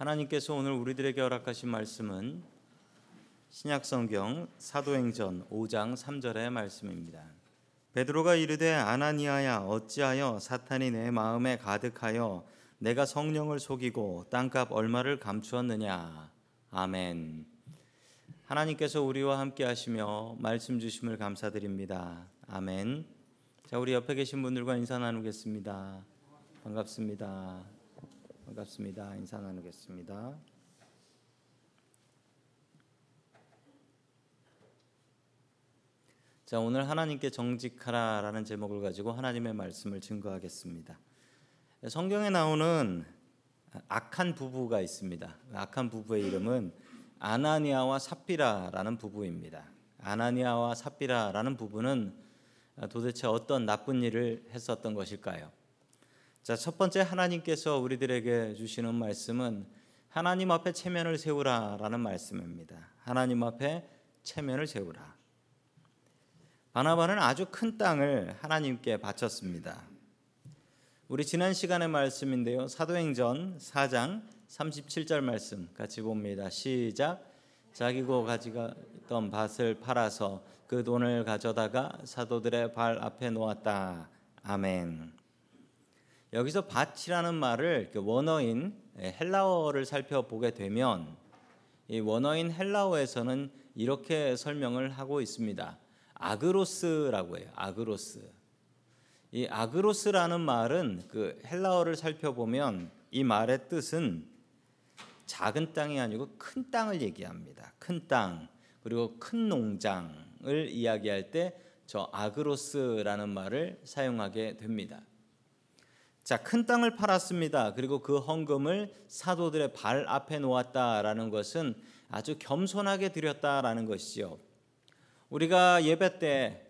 하나님께서 오늘 우리들에게 허락하신 말씀은 신약성경 사도행전 5장 3절의 말씀입니다. 베드로가 이르되 아나니아야 어찌하여 사탄이 내 마음에 가득하여 내가 성령을 속이고 땅값 얼마를 감추었느냐 아멘. 하나님께서 우리와 함께 하시며 말씀 주심을 감사드립니다. 아멘. 자, 우리 옆에 계신 분들과 인사 나누겠습니다. 반갑습니다. 반갑습니다. 인사 나누겠습니다. 자, 오늘 하나님께 정직하라라는 제목을 가지고 하나님의 말씀을 증거하겠습니다. 성경에 나오는 악한 부부가 있습니다. 악한 부부의 이름은 아나니아와 삽비라라는 부부입니다. 아나니아와 삽비라라는 부부는 도대체 어떤 나쁜 일을 했었던 것일까요? 자, 첫 번째 하나님께서 우리들에게 주시는 말씀은 하나님 앞에 체면을 세우라라는 말씀입니다. 하나님 앞에 체면을 세우라. 바나바는 아주 큰 땅을 하나님께 바쳤습니다. 우리 지난 시간의 말씀인데요. 사도행전 4장 37절 말씀 같이 봅니다. 시작. 자기고 가지던 밭을 팔아서 그 돈을 가져다가 사도들의 발 앞에 놓았다. 아멘. 여기서 밭이라는 말을 원어인 헬라어를 살펴보게 되면 이 원어인 헬라어에서는 이렇게 설명을 하고 있습니다. 아그로스라고 해요. 아그로스. 이 아그로스라는 말은 그 헬라어를 살펴보면 이 말의 뜻은 작은 땅이 아니고 큰 땅을 얘기합니다. 큰 땅, 그리고 큰 농장을 이야기할 때 저 아그로스라는 말을 사용하게 됩니다. 자, 큰 땅을 팔았습니다. 그리고 그 헌금을 사도들의 발 앞에 놓았다라는 것은 아주 겸손하게 드렸다라는 것이죠. 우리가 예배 때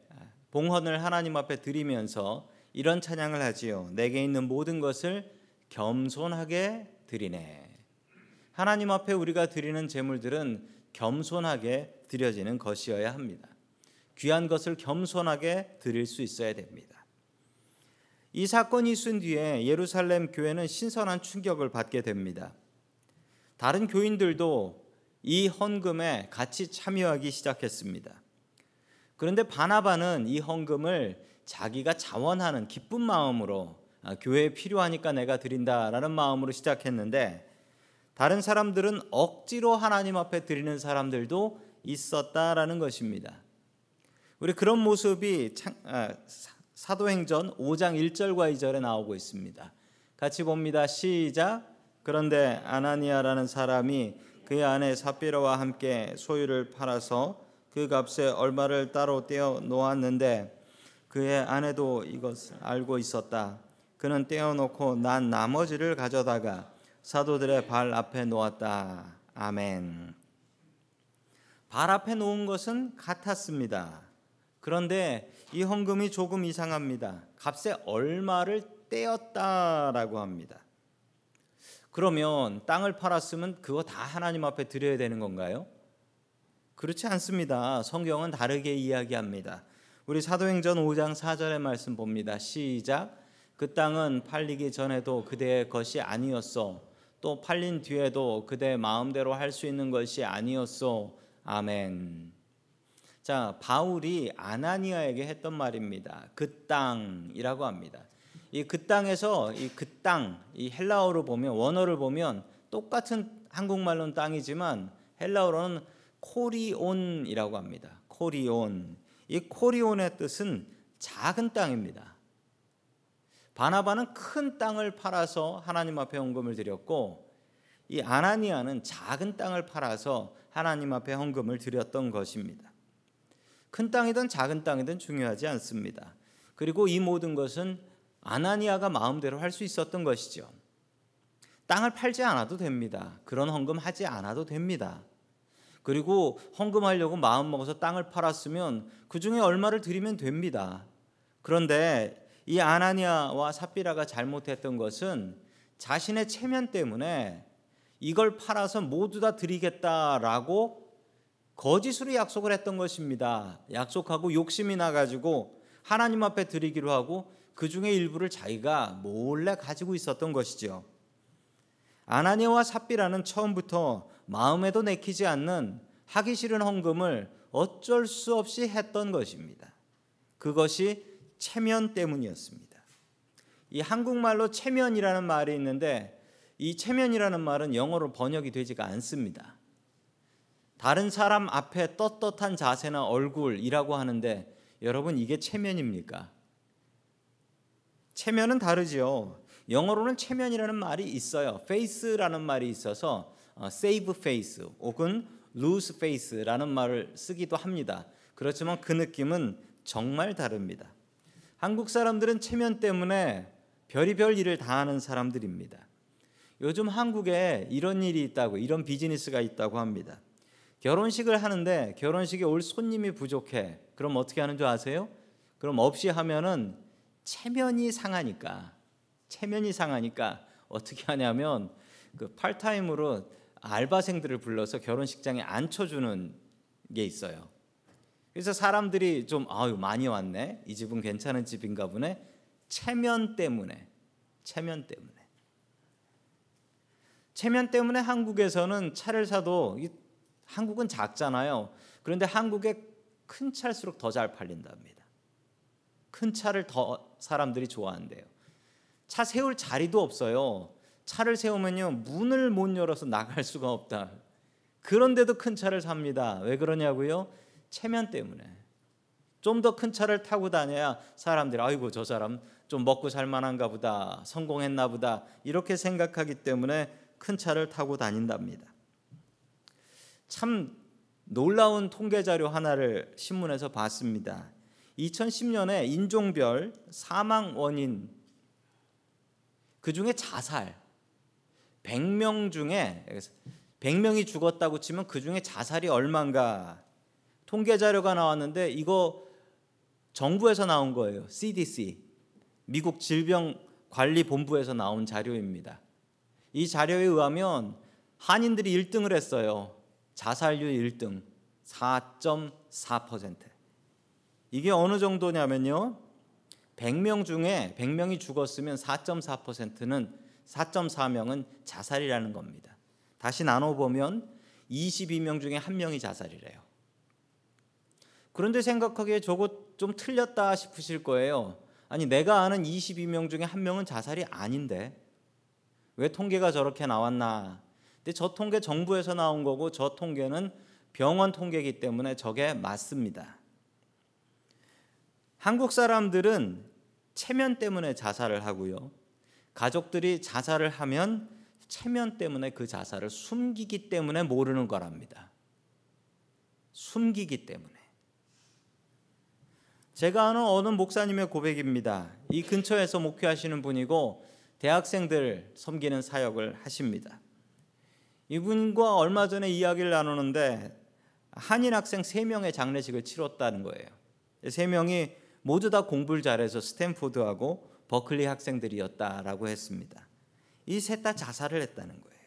봉헌을 하나님 앞에 드리면서 이런 찬양을 하지요. 내게 있는 모든 것을 겸손하게 드리네. 하나님 앞에 우리가 드리는 제물들은 겸손하게 드려지는 것이어야 합니다. 귀한 것을 겸손하게 드릴 수 있어야 됩니다. 이 사건이 있은 뒤에 예루살렘 교회는 신선한 충격을 받게 됩니다. 다른 교인들도 이 헌금에 같이 참여하기 시작했습니다. 그런데 바나바는 이 헌금을 자기가 자원하는 기쁜 마음으로 아, 교회에 필요하니까 내가 드린다라는 마음으로 시작했는데 다른 사람들은 억지로 하나님 앞에 드리는 사람들도 있었다라는 것입니다. 우리 그런 모습이 아, 사도행전 5장 1절과 2절에 나오고 있습니다. 같이 봅니다. 시작. 그런데 아나니아라는 사람이 그의 아내 사피라와 함께 소유를 팔아서 그 값에 얼마를 따로 떼어 놓았는데 그의 아내도 이것을 알고 있었다. 그는 떼어 놓고 난 나머지를 가져다가 사도들의 발 앞에 놓았다. 아멘. 발 앞에 놓은 것은 같았습니다. 그런데 이 헌금이 조금 이상합니다. 값에 얼마를 떼었다라고 합니다. 그러면 땅을 팔았으면 그거 다 하나님 앞에 드려야 되는 건가요? 그렇지 않습니다. 성경은 다르게 이야기합니다. 우리 사도행전 5장 4절의 말씀 봅니다. 시작. 그 땅은 팔리기 전에도 그대의 것이 아니었어. 또 팔린 뒤에도 그대 마음대로 할 수 있는 것이 아니었어. 아멘. 자, 바울이 아나니아에게 했던 말입니다. 그 땅이라고 합니다. 이 그 땅에서 이 그 땅, 이 헬라어로 보면 원어를 보면 똑같은 한국말로는 땅이지만 헬라어로는 코리온이라고 합니다. 코리온. 이 코리온의 뜻은 작은 땅입니다. 바나바는 큰 땅을 팔아서 하나님 앞에 헌금을 드렸고 이 아나니아는 작은 땅을 팔아서 하나님 앞에 헌금을 드렸던 것입니다. 큰 땅이든 작은 땅이든 중요하지 않습니다. 그리고 이 모든 것은 아나니아가 마음대로 할 수 있었던 것이죠. 땅을 팔지 않아도 됩니다. 그런 헌금 하지 않아도 됩니다. 그리고 헌금하려고 마음 먹어서 땅을 팔았으면 그 중에 얼마를 드리면 됩니다. 그런데 이 아나니아와 삽비라가 잘못했던 것은 자신의 체면 때문에 이걸 팔아서 모두 다 드리겠다라고 거짓으로 약속을 했던 것입니다. 약속하고 욕심이 나가지고 하나님 앞에 드리기로 하고 그 중에 일부를 자기가 몰래 가지고 있었던 것이죠. 아나니아와 삽비라는 처음부터 마음에도 내키지 않는 하기 싫은 헌금을 어쩔 수 없이 했던 것입니다. 그것이 체면 때문이었습니다. 이 한국말로 체면이라는 말이 있는데 이 체면이라는 말은 영어로 번역이 되지가 않습니다. 다른 사람 앞에 떳떳한 자세나 얼굴이라고 하는데 여러분 이게 체면입니까? 체면은 다르지요. 영어로는 체면이라는 말이 있어요. face라는 말이 있어서 어, save face 혹은 lose face라는 말을 쓰기도 합니다. 그렇지만 그 느낌은 정말 다릅니다. 한국 사람들은 체면 때문에 별의별 일을 다 하는 사람들입니다. 요즘 한국에 이런 일이 있다고 이런 비즈니스가 있다고 합니다. 결혼식을 하는데 결혼식에 올 손님이 부족해. 그럼 어떻게 하는 줄 아세요? 그럼 없이 하면은 체면이 상하니까 체면이 상하니까 어떻게 하냐면 그 팔타임으로 알바생들을 불러서 결혼식장에 앉혀주는 게 있어요. 그래서 사람들이 좀 아유 많이 왔네 이 집은 괜찮은 집인가 보네 체면 때문에 체면 때문에 체면 때문에 한국에서는 차를 사도 한국은 작잖아요. 그런데 한국에 큰 차일수록 더 잘 팔린답니다. 큰 차를 더 사람들이 좋아한대요. 차 세울 자리도 없어요. 차를 세우면요 문을 못 열어서 나갈 수가 없다. 그런데도 큰 차를 삽니다. 왜 그러냐고요? 체면 때문에. 좀 더 큰 차를 타고 다녀야 사람들이 아이고 저 사람 좀 먹고 살 만한가 보다. 성공했나 보다. 이렇게 생각하기 때문에 큰 차를 타고 다닌답니다. 참 놀라운 통계 자료 하나를 신문에서 봤습니다. 2010년에 인종별 사망 원인 그 중에 자살 100명 중에 100명이 죽었다고 치면 그 중에 자살이 얼마인가 통계 자료가 나왔는데 이거 정부에서 나온 거예요. CDC 미국 질병관리본부에서 나온 자료입니다. 이 자료에 의하면 한인들이 1등을 했어요. 자살률 1등 4.4%. 이게 어느 정도냐면요. 100명 중에 100명이 죽었으면 4.4%는 4.4명은 자살이라는 겁니다. 다시 나눠 보면 22명 중에 한 명이 자살이래요. 그런데 생각하기에 저거 좀 틀렸다 싶으실 거예요. 아니 내가 아는 22명 중에 한 명은 자살이 아닌데 왜 통계가 저렇게 나왔나? 근데 저 통계 정부에서 나온 거고 저 통계는 병원 통계이기 때문에 저게 맞습니다. 한국 사람들은 체면 때문에 자살을 하고요. 가족들이 자살을 하면 체면 때문에 그 자살을 숨기기 때문에 모르는 거랍니다. 숨기기 때문에. 제가 아는 어느 목사님의 고백입니다. 이 근처에서 목회하시는 분이고 대학생들 섬기는 사역을 하십니다. 이분과 얼마 전에 이야기를 나누는데 한인 학생 3명의 장례식을 치렀다는 거예요. 3명이 모두 다 공부를 잘해서 스탠포드하고 버클리 학생들이었다라고 했습니다. 이 셋 다 자살을 했다는 거예요.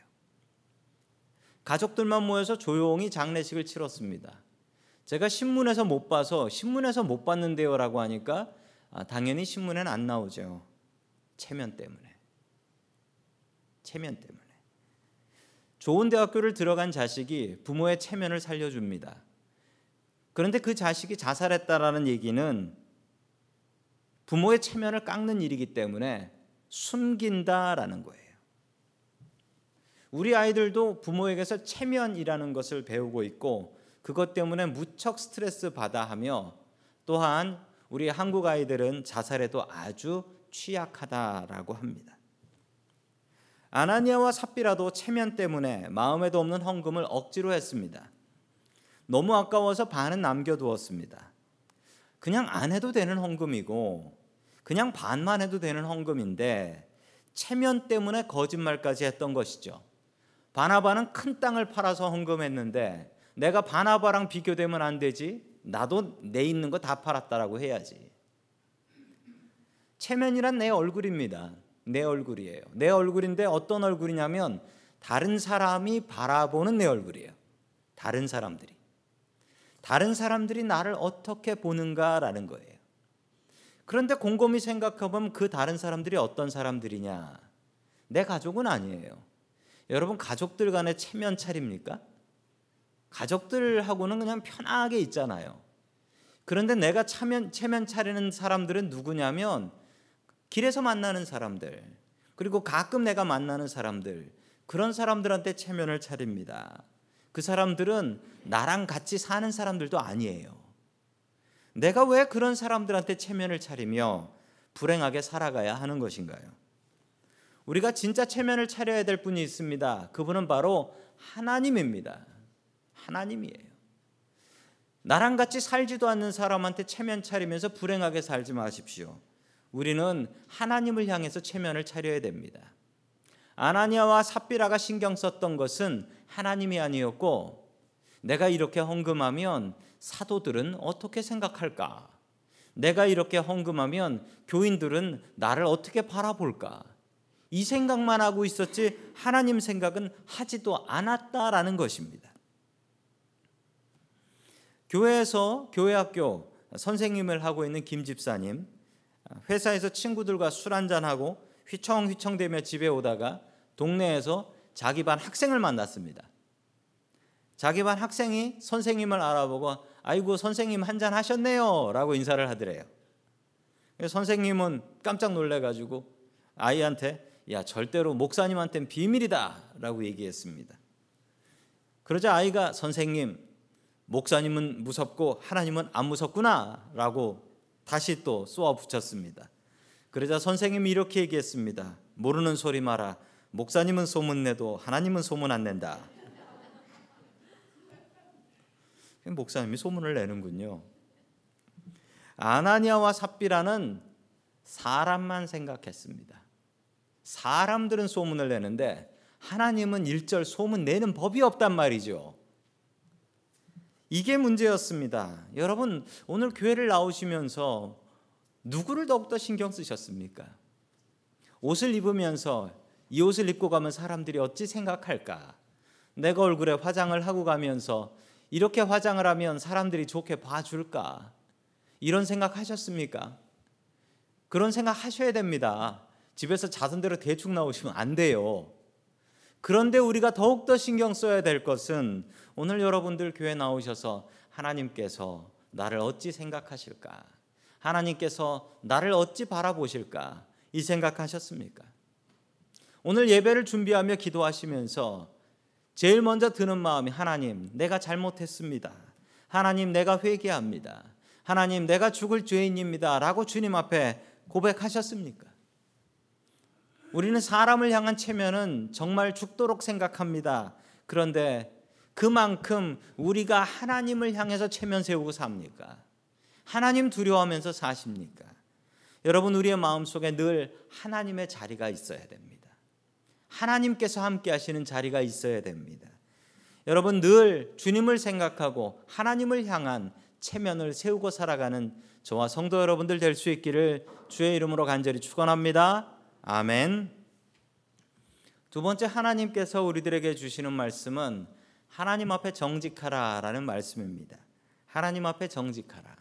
가족들만 모여서 조용히 장례식을 치렀습니다. 제가 신문에서 못 봐서 신문에서 못 봤는데요라고 하니까 아, 당연히 신문에는 안 나오죠. 체면 때문에. 체면 때문에. 좋은 대학교를 들어간 자식이 부모의 체면을 살려줍니다. 그런데 그 자식이 자살했다라는 얘기는 부모의 체면을 깎는 일이기 때문에 숨긴다라는 거예요. 우리 아이들도 부모에게서 체면이라는 것을 배우고 있고 그것 때문에 무척 스트레스 받아 하며 또한 우리 한국 아이들은 자살에도 아주 취약하다라고 합니다. 아나니아와 삽비라도 체면 때문에 마음에도 없는 헌금을 억지로 했습니다. 너무 아까워서 반은 남겨두었습니다. 그냥 안 해도 되는 헌금이고 그냥 반만 해도 되는 헌금인데 체면 때문에 거짓말까지 했던 것이죠. 바나바는 큰 땅을 팔아서 헌금했는데 내가 바나바랑 비교되면 안 되지. 나도 내 있는 거 다 팔았다라고 해야지. 체면이란 내 얼굴입니다. 내 얼굴이에요. 내 얼굴인데 어떤 얼굴이냐면 다른 사람이 바라보는 내 얼굴이에요. 다른 사람들이. 다른 사람들이 나를 어떻게 보는가라는 거예요. 그런데 곰곰이 생각해보면 그 다른 사람들이 어떤 사람들이냐? 내 가족은 아니에요. 여러분 가족들 간에 체면 차립니까? 가족들하고는 그냥 편하게 있잖아요. 그런데 내가 체면, 체면 차리는 사람들은 누구냐면 길에서 만나는 사람들 그리고 가끔 내가 만나는 사람들 그런 사람들한테 체면을 차립니다. 그 사람들은 나랑 같이 사는 사람들도 아니에요. 내가 왜 그런 사람들한테 체면을 차리며 불행하게 살아가야 하는 것인가요? 우리가 진짜 체면을 차려야 될 분이 있습니다. 그분은 바로 하나님입니다. 하나님이에요. 나랑 같이 살지도 않는 사람한테 체면 차리면서 불행하게 살지 마십시오. 우리는 하나님을 향해서 체면을 차려야 됩니다. 아나니아와 삽비라가 신경 썼던 것은 하나님이 아니었고 내가 이렇게 헌금하면 사도들은 어떻게 생각할까? 내가 이렇게 헌금하면 교인들은 나를 어떻게 바라볼까? 이 생각만 하고 있었지 하나님 생각은 하지도 않았다라는 것입니다. 교회에서 교회 학교 선생님을 하고 있는 김 집사님 회사에서 친구들과 술 한잔 하고 휘청휘청대며 집에 오다가 동네에서 자기 반 학생을 만났습니다. 자기 반 학생이 선생님을 알아보고 아이고 선생님 한잔 하셨네요라고 인사를 하더래요. 선생님은 깜짝 놀래 가지고 아이한테 야 절대로 목사님한테는 비밀이다라고 얘기했습니다. 그러자 아이가 선생님 목사님은 무섭고 하나님은 안 무섭구나라고 다시 또 쏘아 붙였습니다. 그러자 선생님이 이렇게 얘기했습니다. 모르는 소리 마라. 목사님은 소문 내도 하나님은 소문 안 낸다. 목사님이 소문을 내는군요. 아나니아와 삽비라는 사람만 생각했습니다. 사람들은 소문을 내는데 하나님은 일절 소문 내는 법이 없단 말이죠. 이게 문제였습니다. 여러분, 오늘 교회를 나오시면서 누구를 더욱더 신경 쓰셨습니까? 옷을 입으면서 이 옷을 입고 가면 사람들이 어찌 생각할까? 내가 얼굴에 화장을 하고 가면서 이렇게 화장을 하면 사람들이 좋게 봐줄까? 이런 생각 하셨습니까? 그런 생각 하셔야 됩니다. 집에서 자던 대로 대충 나오시면 안 돼요. 그런데 우리가 더욱더 신경 써야 될 것은 오늘 여러분들 교회 나오셔서 하나님께서 나를 어찌 생각하실까? 하나님께서 나를 어찌 바라보실까? 이 생각하셨습니까? 오늘 예배를 준비하며 기도하시면서 제일 먼저 드는 마음이 하나님, 내가 잘못했습니다. 하나님, 내가 회개합니다. 하나님, 내가 죽을 죄인입니다. 라고 주님 앞에 고백하셨습니까? 우리는 사람을 향한 체면은 정말 죽도록 생각합니다. 그런데 그만큼 우리가 하나님을 향해서 체면 세우고 삽니까? 하나님 두려워하면서 사십니까? 여러분 우리의 마음속에 늘 하나님의 자리가 있어야 됩니다. 하나님께서 함께 하시는 자리가 있어야 됩니다. 여러분 늘 주님을 생각하고 하나님을 향한 체면을 세우고 살아가는 저와 성도 여러분들 될 수 있기를 주의 이름으로 간절히 축원합니다. 아멘. 두 번째 하나님께서 우리들에게 주시는 말씀은 하나님 앞에 정직하라라는 말씀입니다. 하나님 앞에 정직하라.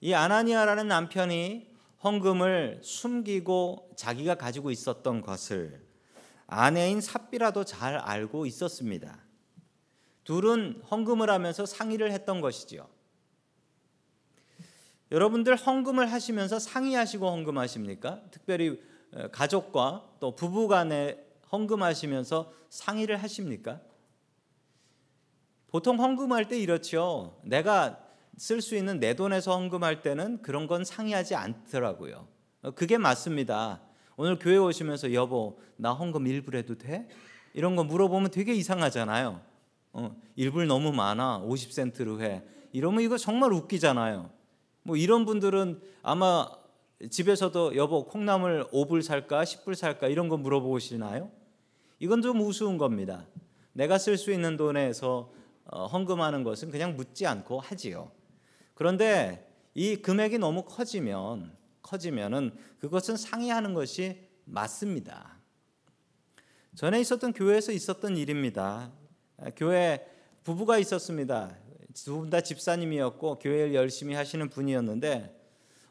이 아나니아라는 남편이 헌금을 숨기고 자기가 가지고 있었던 것을 아내인 삽비라도 잘 알고 있었습니다. 둘은 헌금을 하면서 상의를 했던 것이지요. 여러분들 헌금을 하시면서 상의하시고 헌금하십니까? 특별히 가족과 또 부부 간에 헌금하시면서 상의를 하십니까? 보통 헌금할 때 이렇죠. 내가 쓸 수 있는 내 돈에서 헌금할 때는 그런 건 상의하지 않더라고요. 그게 맞습니다. 오늘 교회 오시면서 여보 나 헌금 일불 해도 돼? 이런 거 물어보면 되게 이상하잖아요. 어, 일불 너무 많아 50센트로 해. 이러면 이거 정말 웃기잖아요. 뭐 이런 분들은 아마 집에서도 여보 콩나물 5불 살까 10불 살까 이런 거 물어보시나요? 이건 좀 우스운 겁니다. 내가 쓸 수 있는 돈에서 어, 헌금하는 것은 그냥 묻지 않고 하지요. 그런데 이 금액이 너무 커지면 커지면은 그것은 상의하는 것이 맞습니다. 전에 있었던 교회에서 있었던 일입니다. 교회 부부가 있었습니다. 두 분 다 집사님이었고 교회를 열심히 하시는 분이었는데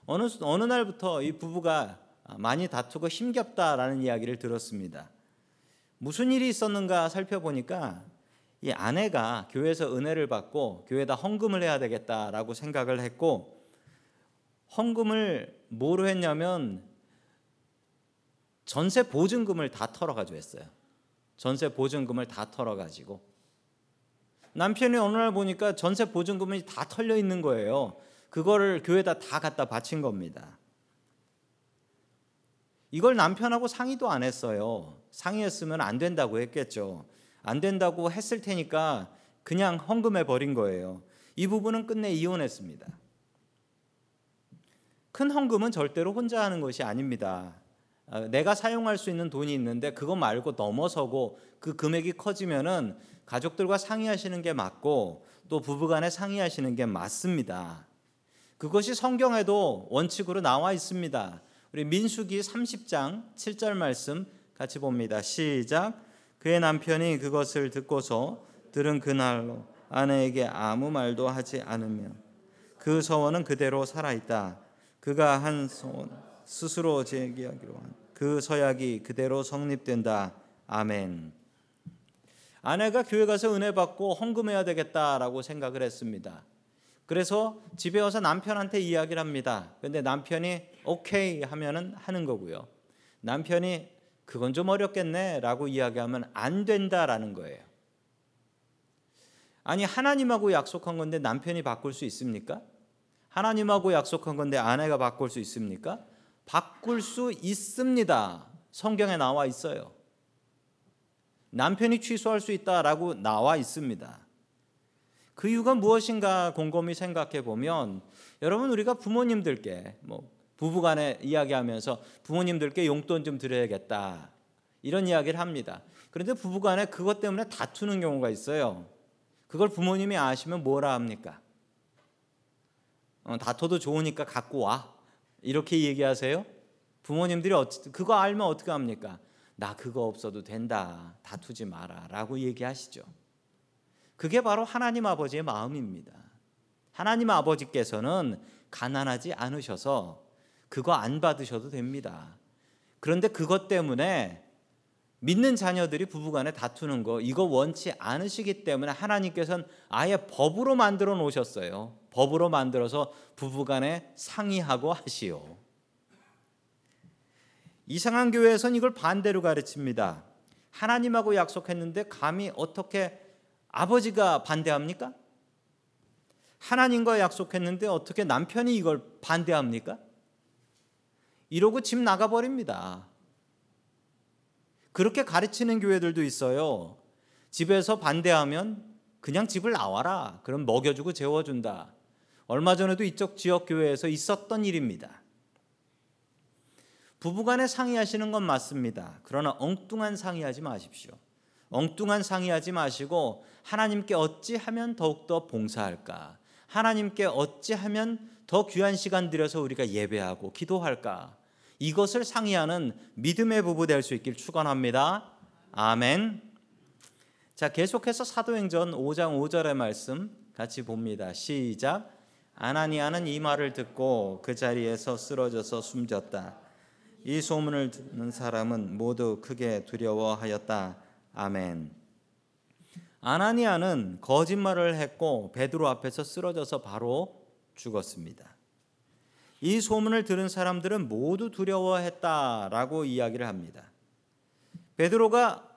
어느 어느 날부터 이 부부가 많이 다투고 힘겹다라는 이야기를 들었습니다. 무슨 일이 있었는가 살펴보니까 이 아내가 교회에서 은혜를 받고 교회에다 헌금을 해야 되겠다라고 생각을 했고 헌금을 뭐로 했냐면 전세 보증금을 다 털어가지고 했어요. 전세 보증금을 다 털어가지고 남편이 어느 날 보니까 전세 보증금이 다 털려 있는 거예요. 그거를 교회에다 다 갖다 바친 겁니다. 이걸 남편하고 상의도 안 했어요. 상의했으면 안 된다고 했겠죠. 안 된다고 했을 테니까 그냥 헌금해 버린 거예요. 이 부분은 끝내 이혼했습니다. 큰 헌금은 절대로 혼자 하는 것이 아닙니다. 아, 내가 사용할 수 있는 돈이 있는데 그거 말고 넘어서고 그 금액이 커지면은 가족들과 상의하시는 게 맞고 또 부부간에 상의하시는 게 맞습니다. 그것이 성경에도 원칙으로 나와 있습니다. 우리 민수기 30장 7절 말씀 같이 봅니다. 시작. 그의 남편이 그것을 듣고서 들은 그날로 아내에게 아무 말도 하지 않으며 그 서원은 그대로 살아 있다. 그가 한 서원 스스로 제기하기로 한 그 서약이 그대로 성립된다. 아멘. 아내가 교회 가서 은혜 받고 헌금해야 되겠다라고 생각을 했습니다. 그래서 집에 와서 남편한테 이야기를 합니다. 근데 남편이 오케이 하면은 하는 거고요. 남편이 그건 좀 어렵겠네 라고 이야기하면 안 된다라는 거예요. 아니 하나님하고 약속한 건데 남편이 바꿀 수 있습니까? 하나님하고 약속한 건데 아내가 바꿀 수 있습니까? 바꿀 수 있습니다. 성경에 나와 있어요. 남편이 취소할 수 있다라고 나와 있습니다. 그 이유가 무엇인가 곰곰이 생각해 보면 여러분 우리가 부모님들께 뭐 부부간에 이야기하면서 부모님들께 용돈 좀 드려야겠다 이런 이야기를 합니다. 그런데 부부간에 그것 때문에 다투는 경우가 있어요. 그걸 부모님이 아시면 뭐라 합니까? 어, 다퉈도 좋으니까 갖고 와 이렇게 얘기하세요. 부모님들이 어찌, 그거 알면 어떻게 합니까? 나 그거 없어도 된다 다투지 마라라고 얘기하시죠. 그게 바로 하나님 아버지의 마음입니다. 하나님 아버지께서는 가난하지 않으셔서 그거 안 받으셔도 됩니다. 그런데 그것 때문에 믿는 자녀들이 부부간에 다투는 거 이거 원치 않으시기 때문에 하나님께서는 아예 법으로 만들어 놓으셨어요. 법으로 만들어서 부부간에 상의하고 하시오. 이상한 교회에선 이걸 반대로 가르칩니다. 하나님하고 약속했는데 감히 어떻게 아버지가 반대합니까? 하나님과 약속했는데 어떻게 남편이 이걸 반대합니까? 이러고 집 나가버립니다. 그렇게 가르치는 교회들도 있어요. 집에서 반대하면 그냥 집을 나와라. 그럼 먹여주고 재워준다. 얼마 전에도 이쪽 지역 교회에서 있었던 일입니다. 부부간에 상의하시는 건 맞습니다. 그러나 엉뚱한 상의하지 마십시오. 엉뚱한 상의하지 마시고 하나님께 어찌 하면 더욱더 봉사할까? 하나님께 어찌 하면 더 귀한 시간 들여서 우리가 예배하고 기도할까? 이것을 상의하는 믿음의 부부 될 수 있길 축원합니다. 아멘. 자, 계속해서 사도행전 5장 5절의 말씀 같이 봅니다. 시작. 아나니아는 이 말을 듣고 그 자리에서 쓰러져서 숨졌다. 이 소문을 듣는 사람은 모두 크게 두려워하였다. 아멘. 아나니아는 거짓말을 했고 베드로 앞에서 쓰러져서 바로 죽었습니다. 이 소문을 들은 사람들은 모두 두려워했다라고 이야기를 합니다. 베드로가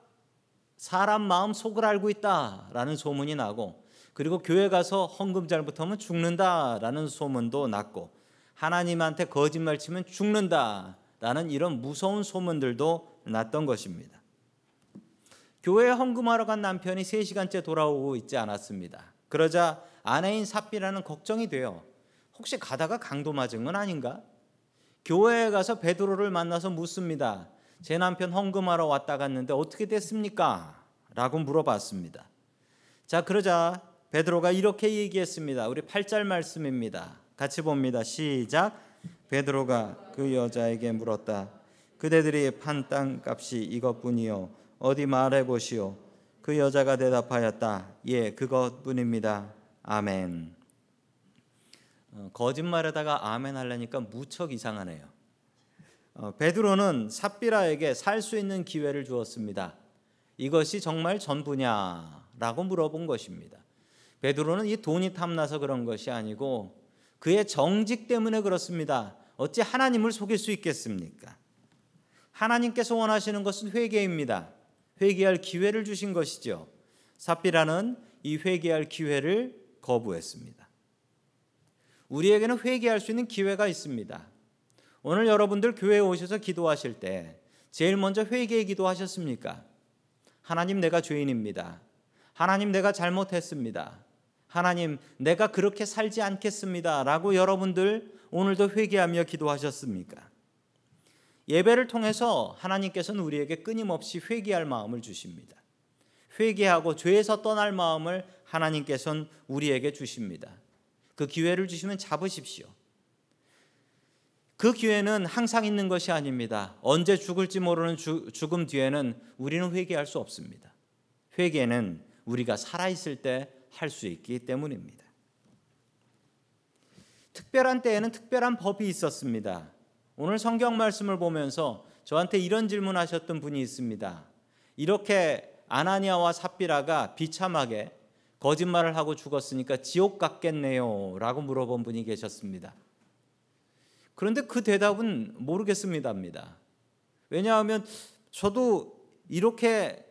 사람 마음 속을 알고 있다라는 소문이 나고 그리고 교회 가서 헌금 잘못하면 죽는다라는 소문도 났고 하나님한테 거짓말 치면 죽는다라는 이런 무서운 소문들도 났던 것입니다. 교회에 헌금하러 간 남편이 3시간째 돌아오고 있지 않았습니다. 그러자 아내인 삽비라는 걱정이 돼요. 혹시 가다가 강도 맞은 건 아닌가? 교회에 가서 베드로를 만나서 묻습니다. 제 남편 헌금하러 왔다 갔는데 어떻게 됐습니까? 라고 물어봤습니다. 자, 그러자 베드로가 이렇게 얘기했습니다. 우리 8절 말씀입니다. 같이 봅니다. 시작. 베드로가 그 여자에게 물었다. 그대들이 판 땅 값이 이것뿐이요. 어디 말해 보시오. 그 여자가 대답하였다. 예, 그것뿐입니다. 아멘. 어, 거짓말에다가 아멘 하려니까 무척 이상하네요. 어, 베드로는 삽비라에게 살 수 있는 기회를 주었습니다. 이것이 정말 전부냐라고 물어본 것입니다. 베드로는 이 돈이 탐나서 그런 것이 아니고 그의 정직 때문에 그렇습니다. 어찌 하나님을 속일 수 있겠습니까? 하나님께서 원하시는 것은 회개입니다. 회개할 기회를 주신 것이죠. 삽비라는 이 회개할 기회를 거부했습니다. 우리에게는 회개할 수 있는 기회가 있습니다. 오늘 여러분들 교회에 오셔서 기도하실 때 제일 먼저 회개의 기도하셨습니까? 하나님 내가 죄인입니다. 하나님 내가 잘못했습니다. 하나님 내가 그렇게 살지 않겠습니다라고 여러분들 오늘도 회개하며 기도하셨습니까? 예배를 통해서 하나님께서는 우리에게 끊임없이 회개할 마음을 주십니다. 회개하고 죄에서 떠날 마음을 하나님께서는 우리에게 주십니다. 그 기회를 주시면 잡으십시오. 그 기회는 항상 있는 것이 아닙니다. 언제 죽을지 모르는 주, 죽음 뒤에는 우리는 회개할 수 없습니다. 회개는 우리가 살아있을 때 할 수 있기 때문입니다. 특별한 때에는 특별한 법이 있었습니다. 오늘 성경 말씀을 보면서 저한테 이런 질문하셨던 분이 있습니다. 이렇게 아나니아와 삽비라가 비참하게 거짓말을 하고 죽었으니까 지옥 갔겠네요 라고 물어본 분이 계셨습니다. 그런데 그 대답은 모르겠습니다입니다. 왜냐하면 저도 이렇게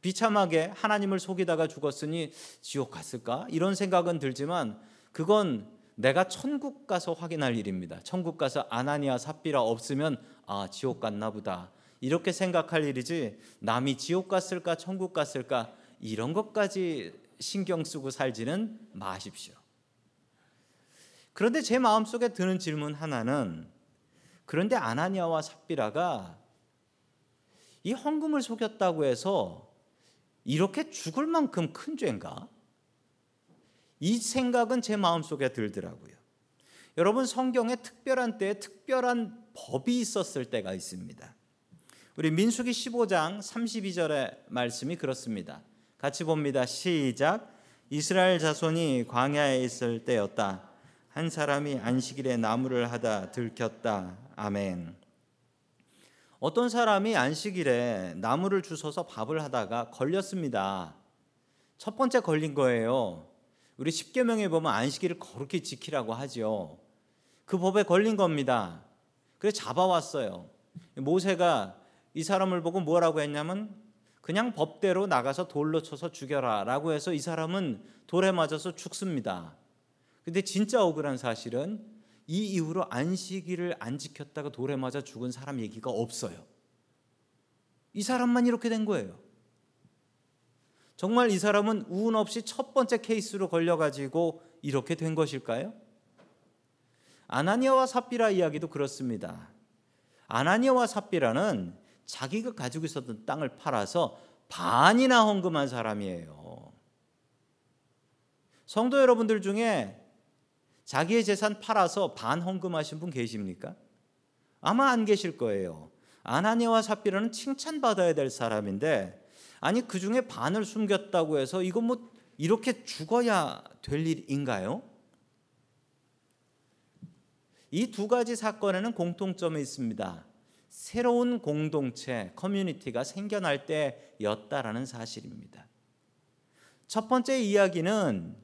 비참하게 하나님을 속이다가 죽었으니 지옥 갔을까? 이런 생각은 들지만 그건 내가 천국 가서 확인할 일입니다. 천국 가서 아나니아 삽비라 없으면 아 지옥 갔나 보다 이렇게 생각할 일이지 남이 지옥 갔을까 천국 갔을까 이런 것까지 신경 쓰고 살지는 마십시오. 그런데 제 마음속에 드는 질문 하나는 그런데 아나니아와 삽비라가 이 헌금을 속였다고 해서 이렇게 죽을 만큼 큰 죄인가? 이 생각은 제 마음속에 들더라고요. 여러분 성경에 특별한 때에 특별한 법이 있었을 때가 있습니다. 우리 민수기 15장 32절의 말씀이 그렇습니다. 같이 봅니다. 시작. 이스라엘 자손이 광야에 있을 때였다. 한 사람이 안식일에 나무를 하다 들켰다. 아멘. 어떤 사람이 안식일에 나무를 주워서 밥을 하다가 걸렸습니다. 첫 번째 걸린 거예요. 우리 십계명에 보면 안식일을 거룩히 지키라고 하죠. 그 법에 걸린 겁니다. 그래서 잡아왔어요. 모세가 이 사람을 보고 뭐라고 했냐면 그냥 법대로 나가서 돌로 쳐서 죽여라라고 해서 이 사람은 돌에 맞아서 죽습니다. 근데 진짜 억울한 사실은 이 이후로 안식일을 안 지켰다가 돌에 맞아 죽은 사람 얘기가 없어요. 이 사람만 이렇게 된 거예요. 정말 이 사람은 운 없이 첫 번째 케이스로 걸려가지고 이렇게 된 것일까요? 아나니아와 삽비라 이야기도 그렇습니다. 아나니아와 삽비라는 자기가 가지고 있었던 땅을 팔아서 반이나 헌금한 사람이에요. 성도 여러분들 중에 자기의 재산 팔아서 반 헌금하신 분 계십니까? 아마 안 계실 거예요. 아나니아와 삽비라는 칭찬받아야 될 사람인데 아니 그 중에 반을 숨겼다고 해서 이거 뭐 이렇게 죽어야 될 일인가요? 이 두 가지 사건에는 공통점이 있습니다. 새로운 공동체, 커뮤니티가 생겨날 때였다라는 사실입니다. 첫 번째 이야기는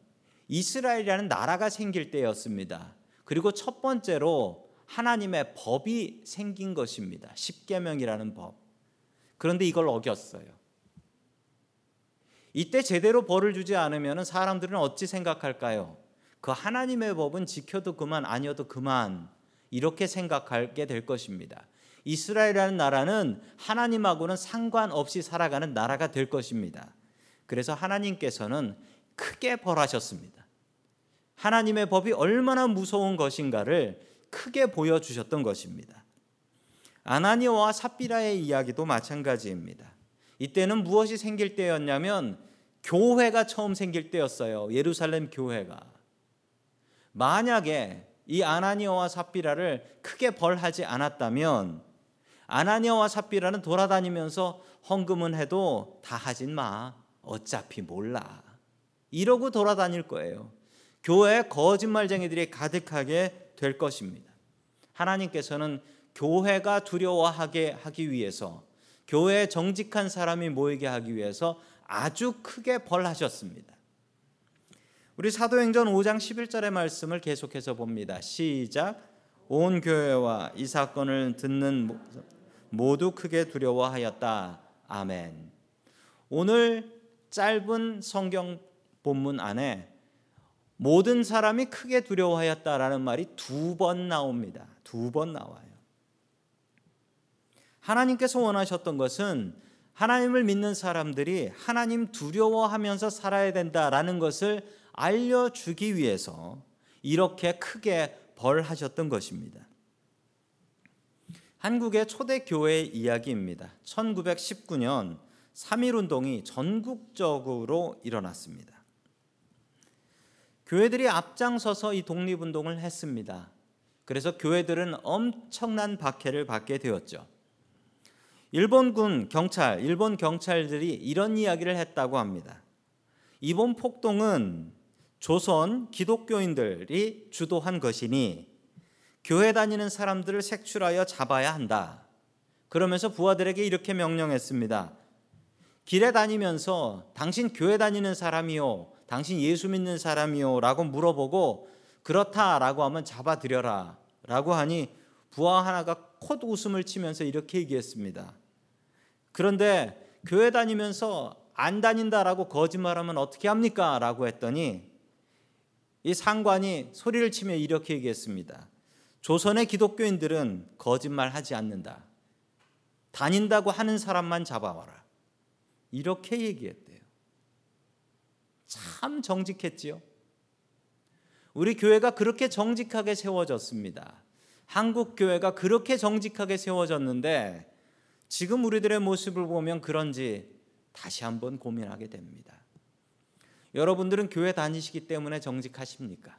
이스라엘이라는 나라가 생길 때였습니다. 그리고 첫 번째로 하나님의 법이 생긴 것입니다. 십계명이라는 법. 그런데 이걸 어겼어요. 이때 제대로 벌을 주지 않으면 사람들은 어찌 생각할까요? 그 하나님의 법은 지켜도 그만 아니어도 그만 이렇게 생각하게 될 것입니다. 이스라엘이라는 나라는 하나님하고는 상관없이 살아가는 나라가 될 것입니다. 그래서 하나님께서는 크게 벌하셨습니다. 하나님의 법이 얼마나 무서운 것인가를 크게 보여주셨던 것입니다. 아나니아와 삽비라의 이야기도 마찬가지입니다. 이때는 무엇이 생길 때였냐면 교회가 처음 생길 때였어요. 예루살렘 교회가. 만약에 이 아나니아와 삽비라를 크게 벌하지 않았다면 아나니아와 삽비라는 돌아다니면서 헌금은 해도 다 하진 마. 어차피 몰라. 이러고 돌아다닐 거예요. 교회에 거짓말쟁이들이 가득하게 될 것입니다. 하나님께서는 교회가 두려워하게 하기 위해서 교회에 정직한 사람이 모이게 하기 위해서 아주 크게 벌하셨습니다. 우리 사도행전 5장 11절의 말씀을 계속해서 봅니다. 시작. 온 교회와 이 사건을 듣는 모두 크게 두려워하였다. 아멘. 오늘 짧은 성경 본문 안에 모든 사람이 크게 두려워하였다라는 말이 두 번 나옵니다. 두 번 나와요. 하나님께서 원하셨던 것은 하나님을 믿는 사람들이 하나님 두려워하면서 살아야 된다라는 것을 알려주기 위해서 이렇게 크게 벌하셨던 것입니다. 한국의 초대 교회 이야기입니다. 1919년 3.1 운동이 전국적으로 일어났습니다. 교회들이 앞장서서 이 독립운동을 했습니다. 그래서 교회들은 엄청난 박해를 받게 되었죠. 일본군 경찰, 일본 경찰들이 이런 이야기를 했다고 합니다. 이번 폭동은 조선 기독교인들이 주도한 것이니 교회 다니는 사람들을 색출하여 잡아야 한다. 그러면서 부하들에게 이렇게 명령했습니다. 길에 다니면서 당신 교회 다니는 사람이요, 당신 예수 믿는 사람이요라고 물어보고 그렇다라고 하면 잡아들여라라고 하니 부하 하나가 콧 웃음을 치면서 이렇게 얘기했습니다. 그런데 교회 다니면서 안 다닌다라고 거짓말하면 어떻게 합니까? 라고 했더니 이 상관이 소리를 치며 이렇게 얘기했습니다. 조선의 기독교인들은 거짓말하지 않는다. 다닌다고 하는 사람만 잡아와라. 이렇게 얘기했대요. 참 정직했지요. 우리 교회가 그렇게 정직하게 세워졌습니다. 한국 교회가 그렇게 정직하게 세워졌는데 지금 우리들의 모습을 보면 그런지 다시 한번 고민하게 됩니다. 여러분들은 교회 다니시기 때문에 정직하십니까?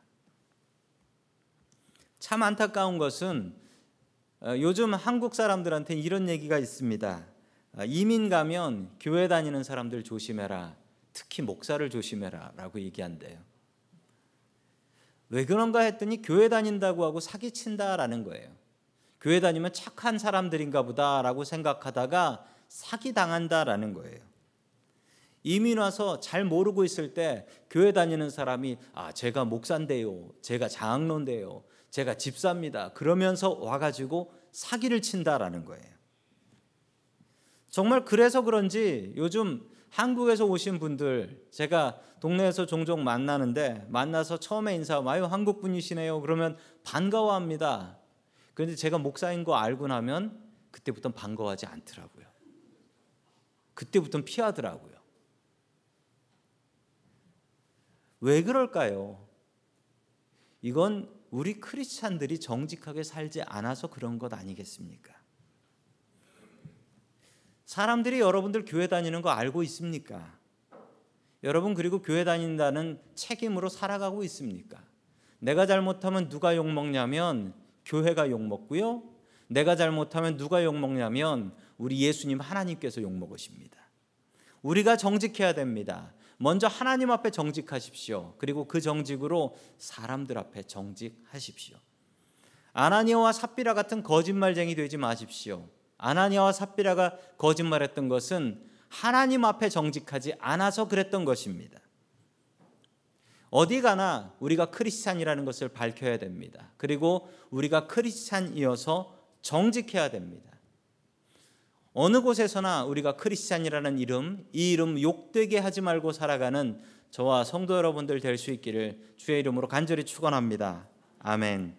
참 안타까운 것은 어, 요즘 한국 사람들한테 이런 얘기가 있습니다. 어, 이민 가면 교회 다니는 사람들 조심해라. 특히 목사를 조심해라. 라고 얘기한대요. 왜 그런가 했더니 교회 다닌다고 하고 사기친다라는 거예요. 교회 다니면 착한 사람들인가 보다라고 생각하다가 사기 당한다라는 거예요. 이민 와서 잘 모르고 있을 때 교회 다니는 사람이 아 제가 목사인데요, 제가 장로인데요, 제가 집사입니다. 그러면서 와가지고 사기를 친다라는 거예요. 정말 그래서 그런지 요즘 한국에서 오신 분들 제가 동네에서 종종 만나는데 만나서 처음에 인사하면 아유 한국 분이시네요. 그러면 반가워합니다. 그런데 제가 목사인 거 알고 나면 그때부터 반가워하지 않더라고요. 그때부터 피하더라고요. 왜 그럴까요? 이건 우리 크리스찬들이 정직하게 살지 않아서 그런 것 아니겠습니까? 사람들이 여러분들 교회 다니는 거 알고 있습니까? 여러분 그리고 교회 다닌다는 책임으로 살아가고 있습니까? 내가 잘못하면 누가 욕 먹냐면 교회가 욕 먹고요. 내가 잘못하면 누가 욕 먹냐면 우리 예수님 하나님께서 욕 먹으십니다. 우리가 정직해야 됩니다. 먼저 하나님 앞에 정직하십시오. 그리고 그 정직으로 사람들 앞에 정직하십시오. 아나니아와 삽비라 같은 거짓말쟁이 되지 마십시오. 아나니아와 삽비라가 거짓말했던 것은 하나님 앞에 정직하지 않아서 그랬던 것입니다. 어디 가나 우리가 크리스찬이라는 것을 밝혀야 됩니다. 그리고 우리가 크리스찬이어서 정직해야 됩니다. 어느 곳에서나 우리가 크리스찬이라는 이름, 이 이름 욕되게 하지 말고 살아가는 저와 성도 여러분들 될 수 있기를 주의 이름으로 간절히 축원합니다. 아멘.